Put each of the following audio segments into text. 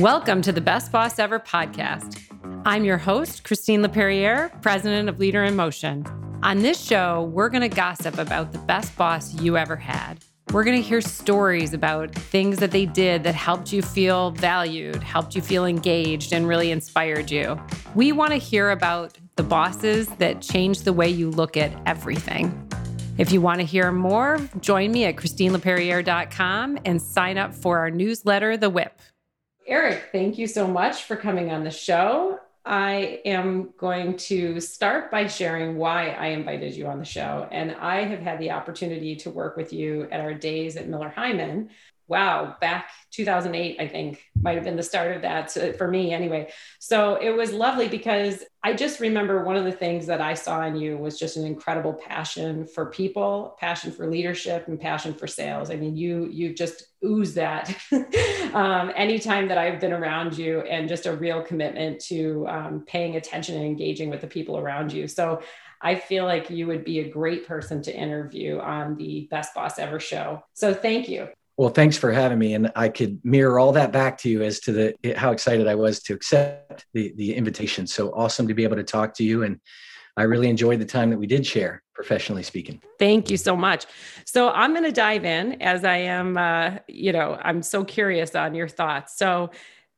Welcome to the Best Boss Ever podcast. I'm your host, Christine Laperriere, president of Leader in Motion. On this show, we're going to gossip about the best boss you ever had. We're going to hear stories about things that they did that helped you feel valued, helped you feel engaged, and really inspired you. We want to hear about the bosses that changed the way you look at everything. If you want to hear more, join me at ChristineLaperriere.com and sign up for our newsletter, The Whip. Eric, thank you so much for coming on the show. I am going to start by sharing why I invited you on the show. And I have had the opportunity to work with you at our days at Miller Heiman wow, back 2008, I think might have been the start of that for me anyway. So it was lovely because I just remember one of the things that I saw in you was just an incredible passion for people, passion for leadership, and passion for sales. I mean, you you just ooze that um, anytime that I've been around you, and just a real commitment to um, paying attention and engaging with the people around you. So I feel like you would be a great person to interview on the Best Boss Ever show. So thank you. Well, thanks for having me, and I could mirror all that back to you as to the how excited I was to accept the the invitation. So awesome to be able to talk to you, and I really enjoyed the time that we did share, professionally speaking. Thank you so much. So I'm going to dive in as I am. Uh, you know, I'm so curious on your thoughts. So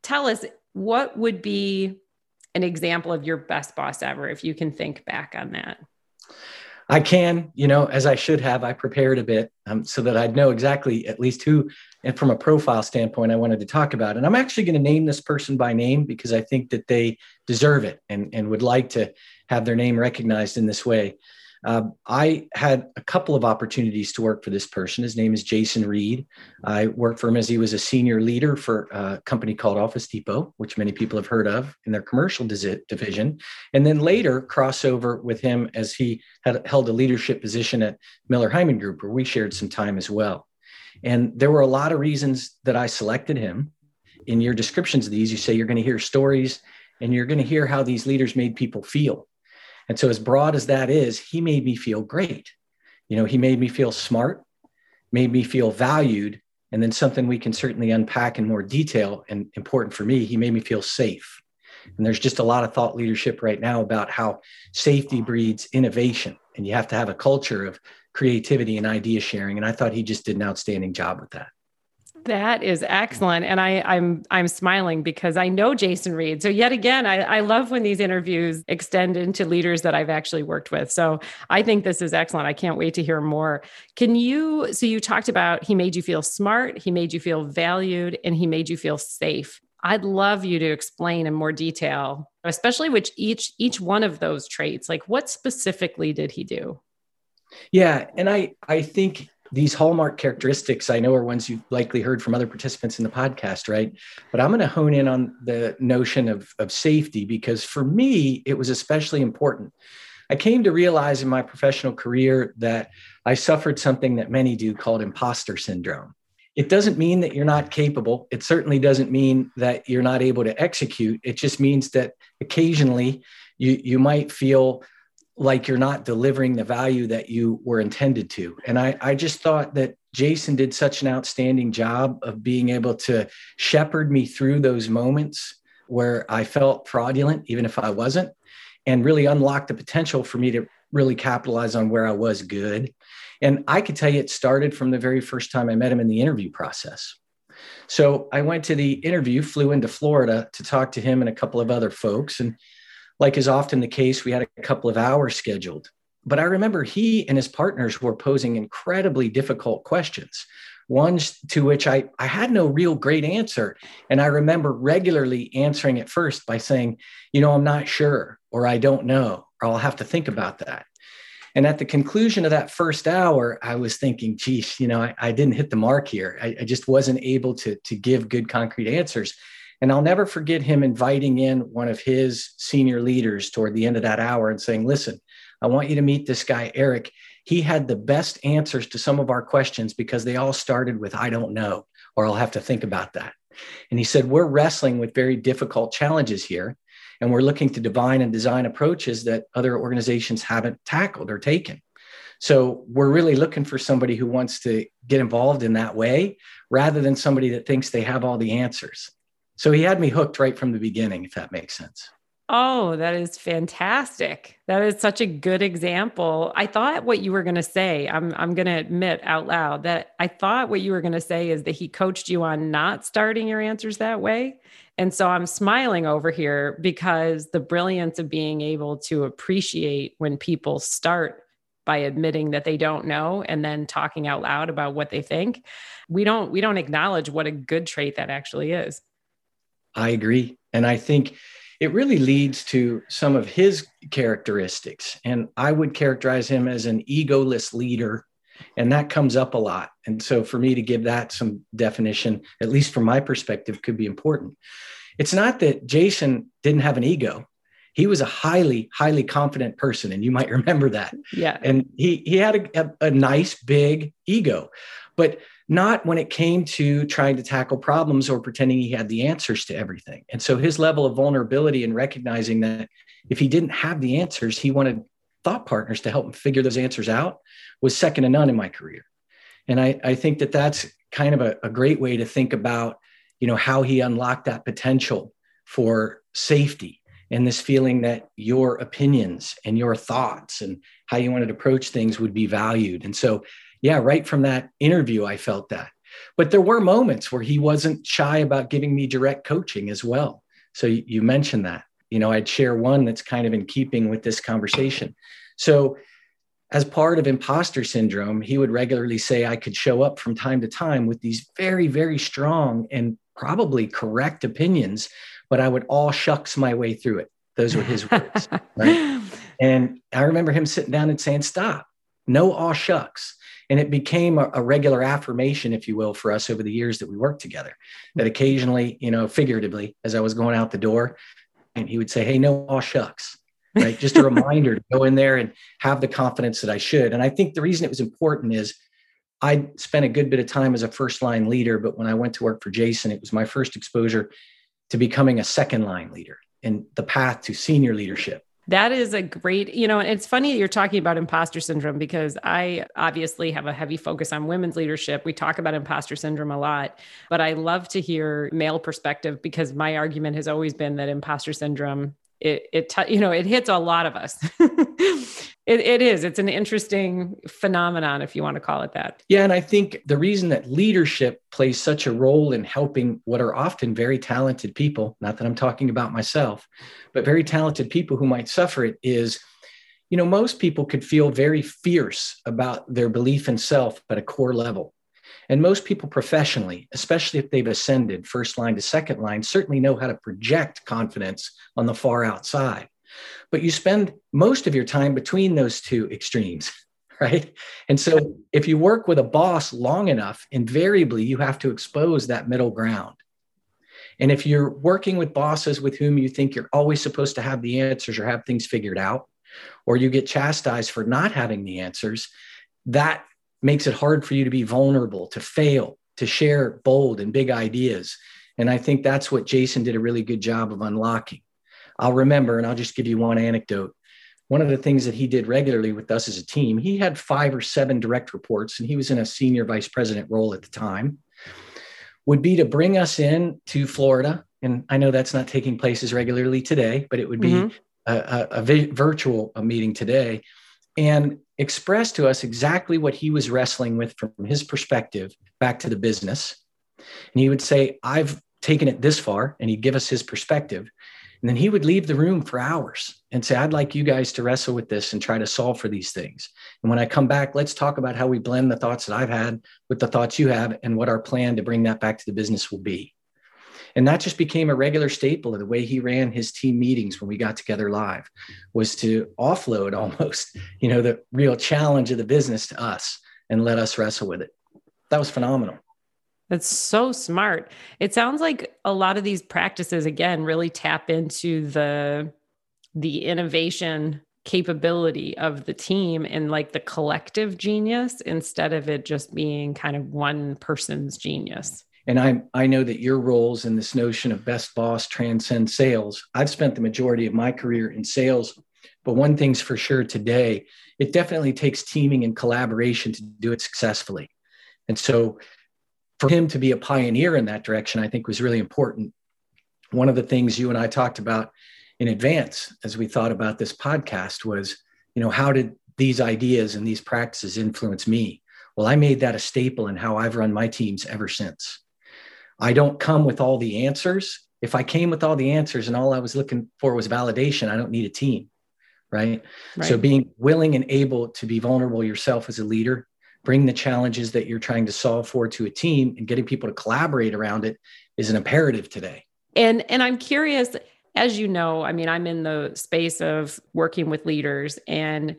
tell us what would be an example of your best boss ever, if you can think back on that. I can, you know, as I should have, I prepared a bit um, so that I'd know exactly at least who, and from a profile standpoint, I wanted to talk about. And I'm actually going to name this person by name because I think that they deserve it and, and would like to have their name recognized in this way. Uh, I had a couple of opportunities to work for this person. His name is Jason Reed. I worked for him as he was a senior leader for a company called Office Depot, which many people have heard of in their commercial division. And then later crossover with him as he had held a leadership position at Miller Heiman Group, where we shared some time as well. And there were a lot of reasons that I selected him. In your descriptions of these, you say you're going to hear stories and you're going to hear how these leaders made people feel. And so, as broad as that is, he made me feel great. You know, he made me feel smart, made me feel valued. And then something we can certainly unpack in more detail and important for me, he made me feel safe. And there's just a lot of thought leadership right now about how safety breeds innovation. And you have to have a culture of creativity and idea sharing. And I thought he just did an outstanding job with that. That is excellent. And I, I'm I'm smiling because I know Jason Reed. So yet again, I, I love when these interviews extend into leaders that I've actually worked with. So I think this is excellent. I can't wait to hear more. Can you so you talked about he made you feel smart, he made you feel valued, and he made you feel safe. I'd love you to explain in more detail, especially which each each one of those traits. Like what specifically did he do? Yeah, and I I think these hallmark characteristics I know are ones you've likely heard from other participants in the podcast, right? But I'm going to hone in on the notion of, of safety because for me, it was especially important. I came to realize in my professional career that I suffered something that many do called imposter syndrome. It doesn't mean that you're not capable. It certainly doesn't mean that you're not able to execute. It just means that occasionally you, you might feel like you're not delivering the value that you were intended to. And I, I just thought that Jason did such an outstanding job of being able to shepherd me through those moments where I felt fraudulent, even if I wasn't, and really unlock the potential for me to really capitalize on where I was good. And I could tell you it started from the very first time I met him in the interview process. So I went to the interview, flew into Florida to talk to him and a couple of other folks. And like is often the case, we had a couple of hours scheduled. But I remember he and his partners were posing incredibly difficult questions, ones to which I, I had no real great answer. And I remember regularly answering it first by saying, you know, I'm not sure, or I don't know, or I'll have to think about that. And at the conclusion of that first hour, I was thinking, geez, you know, I, I didn't hit the mark here. I, I just wasn't able to, to give good, concrete answers. And I'll never forget him inviting in one of his senior leaders toward the end of that hour and saying, Listen, I want you to meet this guy, Eric. He had the best answers to some of our questions because they all started with, I don't know, or I'll have to think about that. And he said, We're wrestling with very difficult challenges here. And we're looking to divine and design approaches that other organizations haven't tackled or taken. So we're really looking for somebody who wants to get involved in that way rather than somebody that thinks they have all the answers. So he had me hooked right from the beginning, if that makes sense. Oh, that is fantastic. That is such a good example. I thought what you were going to say, I'm I'm going to admit out loud that I thought what you were going to say is that he coached you on not starting your answers that way. And so I'm smiling over here because the brilliance of being able to appreciate when people start by admitting that they don't know and then talking out loud about what they think. We don't we don't acknowledge what a good trait that actually is. I agree. And I think it really leads to some of his characteristics. And I would characterize him as an egoless leader. And that comes up a lot. And so for me to give that some definition, at least from my perspective, could be important. It's not that Jason didn't have an ego. He was a highly, highly confident person, and you might remember that. Yeah. And he he had a, a, a nice big ego, but not when it came to trying to tackle problems or pretending he had the answers to everything. And so his level of vulnerability and recognizing that if he didn't have the answers, he wanted thought partners to help him figure those answers out was second to none in my career. And I, I think that that's kind of a, a great way to think about, you know, how he unlocked that potential for safety and this feeling that your opinions and your thoughts and how you wanted to approach things would be valued. And so yeah, right from that interview, I felt that. But there were moments where he wasn't shy about giving me direct coaching as well. So you mentioned that. You know, I'd share one that's kind of in keeping with this conversation. So, as part of imposter syndrome, he would regularly say I could show up from time to time with these very, very strong and probably correct opinions, but I would all shucks my way through it. Those were his words. Right? And I remember him sitting down and saying, Stop, no all shucks. And it became a, a, regular affirmation, if you will, for us over the years that we worked together. That occasionally, you know, figuratively, as I was going out the door, and he would say, Hey, no, all shucks. Right. Just a reminder to go in there and have the confidence that I should. And I think the reason it was important is I spent a good bit of time as a first line leader, but when I went to work for Jason, it was my first exposure to becoming a second line leader and the path to senior leadership. That is a great, you know, and it's funny you're talking about imposter syndrome because I obviously have a heavy focus on women's leadership. We talk about imposter syndrome a lot, but I love to hear male perspective because my argument has always been that imposter syndrome it it you know it hits a lot of us it, it is. It's an interesting phenomenon if you want to call it that. Yeah and i think the reason that leadership plays such a role in helping what are often very talented people not that i'm talking about myself but very talented people who might suffer it is you know most people could feel very fierce about their belief in self at a core level. And most people professionally, especially if they've ascended first line to second line, certainly know how to project confidence on the far outside. But you spend most of your time between those two extremes, right? And so if you work with a boss long enough, invariably you have to expose that middle ground. And if you're working with bosses with whom you think you're always supposed to have the answers or have things figured out, or you get chastised for not having the answers, that makes it hard for you to be vulnerable, to fail, to share bold and big ideas. And I think that's what Jason did a really good job of unlocking. I'll remember, and I'll just give you one anecdote. One of the things that he did regularly with us as a team, he had five or seven direct reports, and he was in a senior vice president role at the time, would be to bring us in to Florida. And I know that's not taking place as regularly today, but it would be mm-hmm. a, a, a vi- virtual meeting today and express to us exactly what he was wrestling with from his perspective back to the business. And he would say, I've taken it this far, and he'd give us his perspective. And then he would leave the room for hours and say, I'd like you guys to wrestle with this and try to solve for these things. And when I come back, let's talk about how we blend the thoughts that I've had with the thoughts you have and what our plan to bring that back to the business will be. And that just became a regular staple of the way he ran his team meetings when we got together live was to offload almost, you know, the real challenge of the business to us and let us wrestle with it. That was phenomenal. That's so smart. It sounds like a lot of these practices again really tap into the the innovation capability of the team and like the collective genius instead of it just being kind of one person's genius and I, I know that your roles in this notion of best boss transcend sales. I've spent the majority of my career in sales, but one thing's for sure today, it definitely takes teaming and collaboration to do it successfully. And so for him to be a pioneer in that direction, I think was really important. one of the things you and I talked about in advance as we thought about this podcast was, you know, how did these ideas and these practices influence me? Well, I made that a staple in how I've run my teams ever since. I don't come with all the answers. If I came with all the answers and all I was looking for was validation, I don't need a team. Right? right. So being willing and able to be vulnerable yourself as a leader, bring the challenges that you're trying to solve for to a team and getting people to collaborate around it is an imperative today. And and I'm curious as you know, I mean, I'm in the space of working with leaders and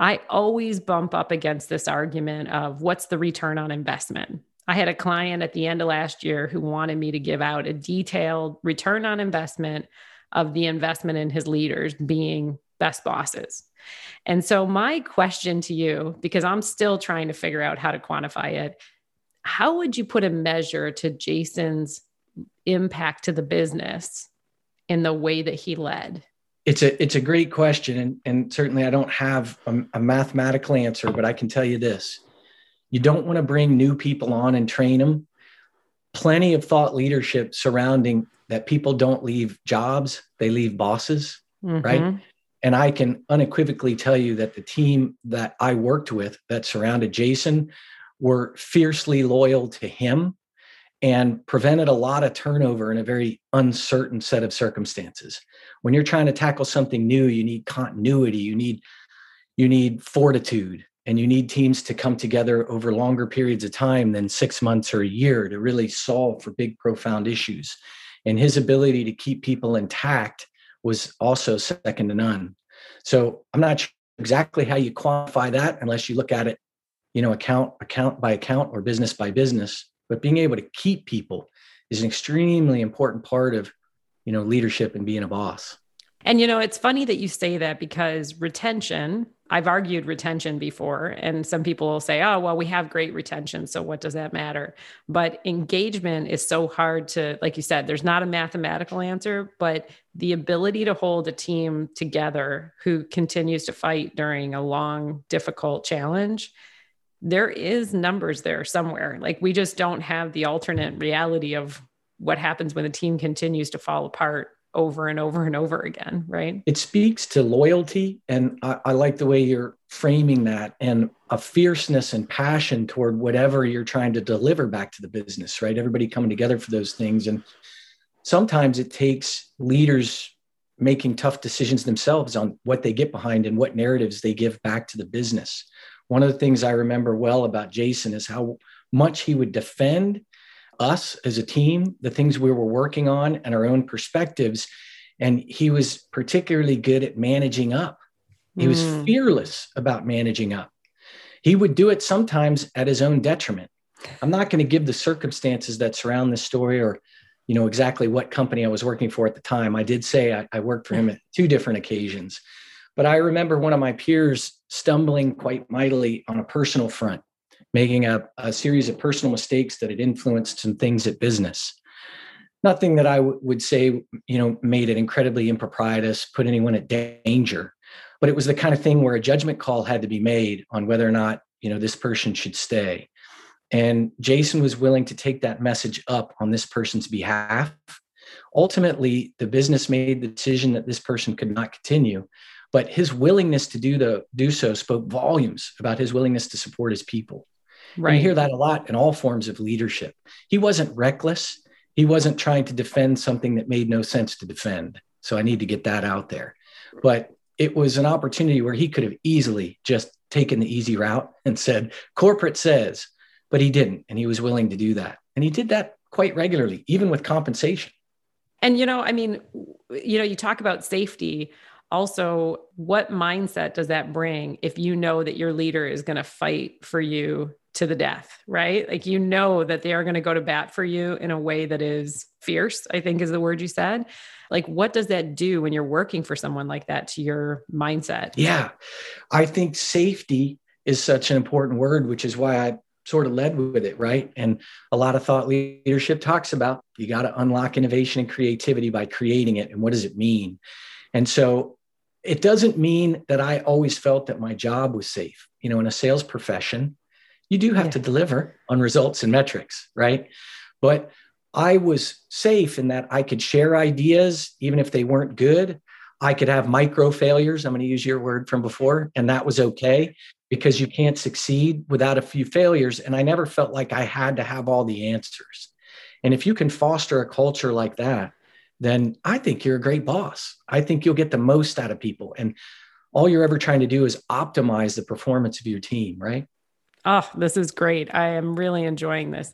I always bump up against this argument of what's the return on investment. I had a client at the end of last year who wanted me to give out a detailed return on investment of the investment in his leaders being best bosses. And so, my question to you, because I'm still trying to figure out how to quantify it, how would you put a measure to Jason's impact to the business in the way that he led? It's a it's a great question, and and certainly I don't have a, a mathematical answer, but I can tell you this: you don't want to bring new people on and train them. Plenty of thought leadership surrounding that people don't leave jobs; they leave bosses, mm-hmm. right? And I can unequivocally tell you that the team that I worked with that surrounded Jason were fiercely loyal to him and prevented a lot of turnover in a very uncertain set of circumstances. When you're trying to tackle something new, you need continuity, you need you need fortitude, and you need teams to come together over longer periods of time than 6 months or a year to really solve for big profound issues. And his ability to keep people intact was also second to none. So, I'm not sure exactly how you quantify that unless you look at it, you know, account account by account or business by business but being able to keep people is an extremely important part of you know leadership and being a boss and you know it's funny that you say that because retention i've argued retention before and some people will say oh well we have great retention so what does that matter but engagement is so hard to like you said there's not a mathematical answer but the ability to hold a team together who continues to fight during a long difficult challenge there is numbers there somewhere. Like we just don't have the alternate reality of what happens when the team continues to fall apart over and over and over again, right? It speaks to loyalty. And I, I, like the way you're framing that and a fierceness and passion toward whatever you're trying to deliver back to the business, right? Everybody coming together for those things. And sometimes it takes leaders making tough decisions themselves on what they get behind and what narratives they give back to the business. One of the things I remember well about Jason is how much he would defend us as a team, the things we were working on, and our own perspectives. And he was particularly good at managing up. He was mm. fearless about managing up. He would do it sometimes at his own detriment. I'm not going to give the circumstances that surround this story or you know exactly what company I was working for at the time. I did say I, I worked for him at two different occasions. But I remember one of my peers stumbling quite mightily on a personal front, making a, a series of personal mistakes that had influenced some things at business. Nothing that I w- would say, you know, made it incredibly improprietous, put anyone at danger. But it was the kind of thing where a judgment call had to be made on whether or not, you know, this person should stay. And Jason was willing to take that message up on this person's behalf. Ultimately, the business made the decision that this person could not continue but his willingness to do the do so spoke volumes about his willingness to support his people right and you hear that a lot in all forms of leadership. He wasn't reckless. He wasn't trying to defend something that made no sense to defend. So i need to get that out there. But it was an opportunity where he could have easily just taken the easy route and said corporate says but he didn't and he was willing to do that. And he did that quite regularly even with compensation. And you know i mean you know you talk about safety. Also what mindset does that bring if you know that your leader is going to fight for you to the death right? Like you know that they are going to go to bat for you in a way that is fierce i think is the word you said. Like what does that do when you're working for someone like that to your mindset? Yeah. I think safety is such an important word which is why i sort of led with it right? And a lot of thought leadership talks about you got to unlock innovation and creativity by creating it and what does it mean? And so it doesn't mean that I always felt that my job was safe. You know, in a sales profession, you do have yeah. to deliver on results and metrics, right? But I was safe in that I could share ideas, even if they weren't good. I could have micro failures. I'm going to use your word from before, and that was okay because you can't succeed without a few failures. And I never felt like I had to have all the answers. And if you can foster a culture like that, then I think you're a great boss. I think you'll get the most out of people. And all you're ever trying to do is optimize the performance of your team, right? Oh, this is great. I am really enjoying this.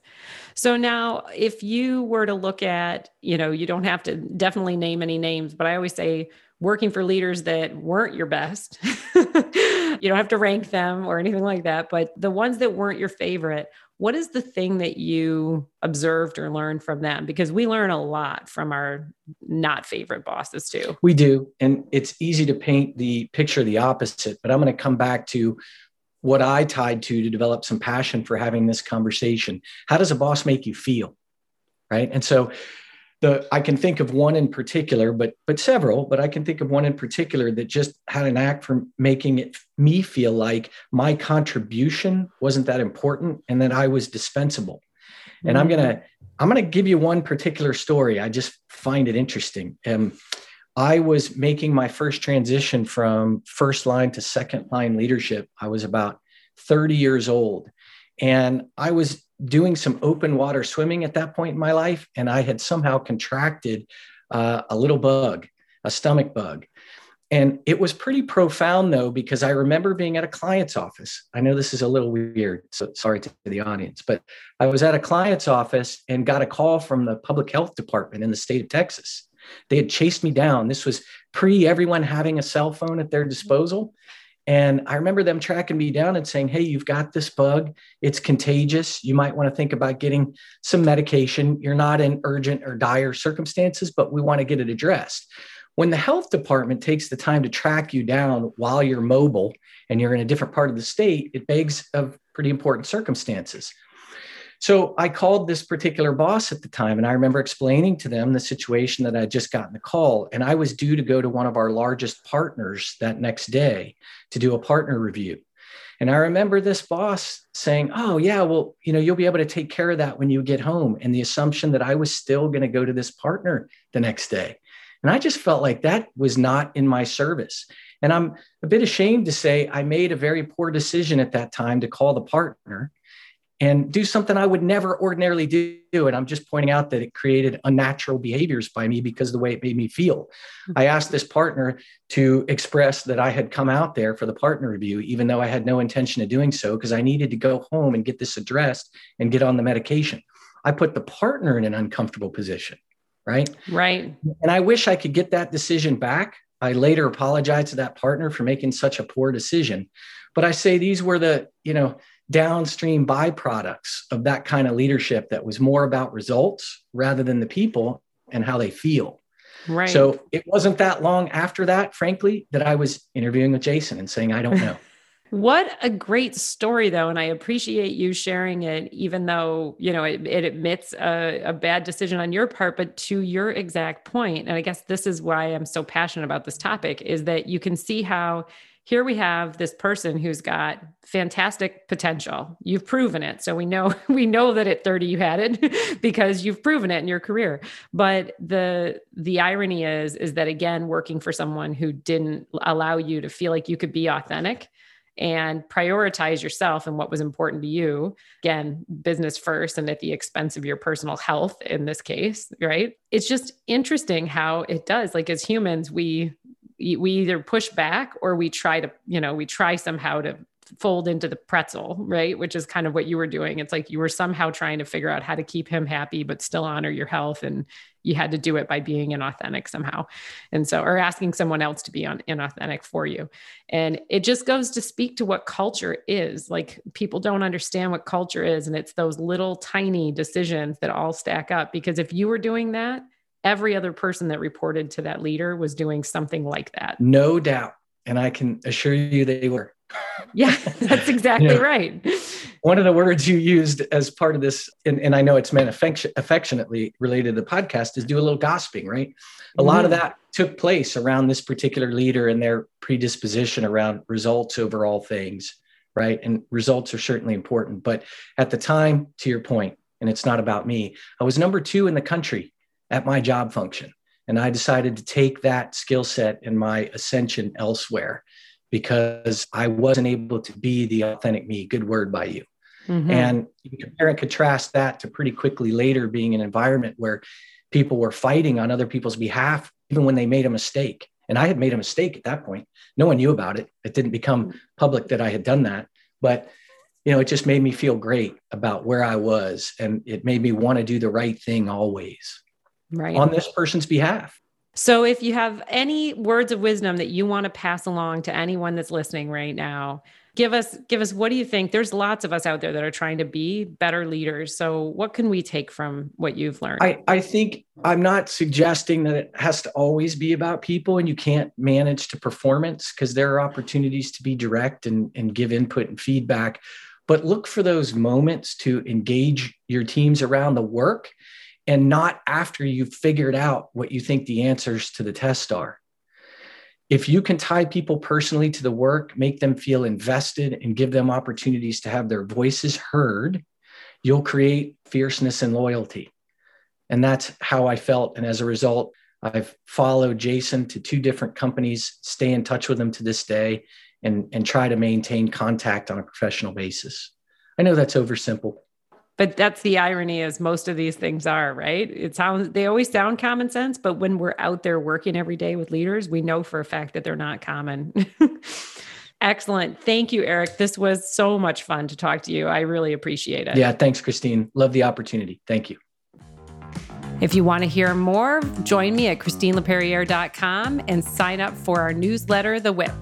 So now if you were to look at, you know, you don't have to definitely name any names, but I always say working for leaders that weren't your best. you don't have to rank them or anything like that, but the ones that weren't your favorite, what is the thing that you observed or learned from them? Because we learn a lot from our not favorite bosses too. We do. And it's easy to paint the picture the opposite, but I'm going to come back to what I tied to to develop some passion for having this conversation. How does a boss make you feel? Right. And so the I can think of one in particular, but but several, but I can think of one in particular that just had an act for making it me feel like my contribution wasn't that important and that I was dispensable. And I'm gonna. I'm gonna give you one particular story. I just find it interesting. Um, I was making my first transition from first line to second line leadership. I was about 30 years old. And I was doing some open water swimming at that point in my life. And I had somehow contracted uh, a little bug, a stomach bug. And it was pretty profound, though, because I remember being at a client's office. I know this is a little weird, so sorry to the audience, but I was at a client's office and got a call from the public health department in the state of Texas. They had chased me down. This was pre everyone having a cell phone at their disposal. And I remember them tracking me down and saying, Hey, you've got this bug. It's contagious. You might want to think about getting some medication. You're not in urgent or dire circumstances, but we want to get it addressed. When the health department takes the time to track you down while you're mobile and you're in a different part of the state, it begs of pretty important circumstances. So I called this particular boss at the time, and I remember explaining to them the situation that I had just gotten the call. And I was due to go to one of our largest partners that next day to do a partner review. And I remember this boss saying, Oh, yeah, well, you know, you'll be able to take care of that when you get home. And the assumption that I was still going to go to this partner the next day. And I just felt like that was not in my service. And I'm a bit ashamed to say I made a very poor decision at that time to call the partner and do something I would never ordinarily do. And I'm just pointing out that it created unnatural behaviors by me because of the way it made me feel. Mm-hmm. I asked this partner to express that I had come out there for the partner review, even though I had no intention of doing so, because I needed to go home and get this addressed and get on the medication. I put the partner in an uncomfortable position. Right. Right. And I wish I could get that decision back. I later apologized to that partner for making such a poor decision. But I say these were the, you know, downstream byproducts of that kind of leadership that was more about results rather than the people and how they feel. Right. So it wasn't that long after that, frankly, that I was interviewing with Jason and saying, I don't know. what a great story, though. And I appreciate you sharing it, even though, you know, it, it admits a, a bad decision on your part, but to your exact point, And I guess this is why I'm so passionate about this topic is that you can see how here we have this person who's got fantastic potential you've proven it so we know we know that at 30 you had it because you've proven it in your career but the the irony is is that again working for someone who didn't allow you to feel like you could be authentic and prioritize yourself and what was important to you. Again, business first and at the expense of your personal health in this case, right? It's just interesting how it does. Like as humans, we we either push back or we try to, you know, we try somehow to fold into the pretzel, right? Which is kind of what you were doing. It's like you were somehow trying to figure out how to keep him happy, but still honor your health. And you had to do it by being inauthentic somehow. And so, or asking someone else to be on inauthentic for you. And it just goes to speak to what culture is. Like people don't understand what culture is. And it's those little tiny decisions that all stack up. Because if you were doing that, every other person that reported to that leader was doing something like that. No doubt. And I can assure you they were. Yeah, that's exactly you know, right. One of the words you used as part of this, and, and I know it's meant affection, affectionately related to the podcast, is do a little gossiping, right? A mm-hmm. lot of mm-hmm. that took place around this particular leader and their predisposition around results over all things, right? And results are certainly important. But at the time, to your point, and it's not about me. I was number two in the country at my job function. And I decided to take that skill set and my ascension elsewhere because I wasn't able to be the authentic me. Good word by you. Mm-hmm. And you compare and contrast that to pretty quickly later being an environment where people were fighting on other people's behalf, even when they made a mistake. And I had made a mistake at that point. No one knew about it. It didn't become public that I had done that. But you know, it just made me feel great about where I was. And it made me want to do the right thing always. Right. On this person's behalf. So, if you have any words of wisdom that you want to pass along to anyone that's listening right now, give us give us what do you think there's lots of us out there that are trying to be better leaders so what can we take from what you've learned i, I think i'm not suggesting that it has to always be about people and you can't manage to performance because there are opportunities to be direct and, and give input and feedback but look for those moments to engage your teams around the work and not after you've figured out what you think the answers to the test are if you can tie people personally to the work, make them feel invested, and give them opportunities to have their voices heard, you'll create fierceness and loyalty. And that's how I felt. And as a result, I've followed Jason to two different companies, stay in touch with them to this day, and, and try to maintain contact on a professional basis. I know that's oversimple but that's the irony is most of these things are right? It sounds they always sound common sense but when we're out there working every day with leaders we know for a fact that they're not common. Excellent. Thank you eric. This was so much fun to talk to you. I really appreciate it. Yeah thanks christine. Love the opportunity. Thank you. If you want to hear more join me at christinelaperriere.com and sign up for our newsletter the whip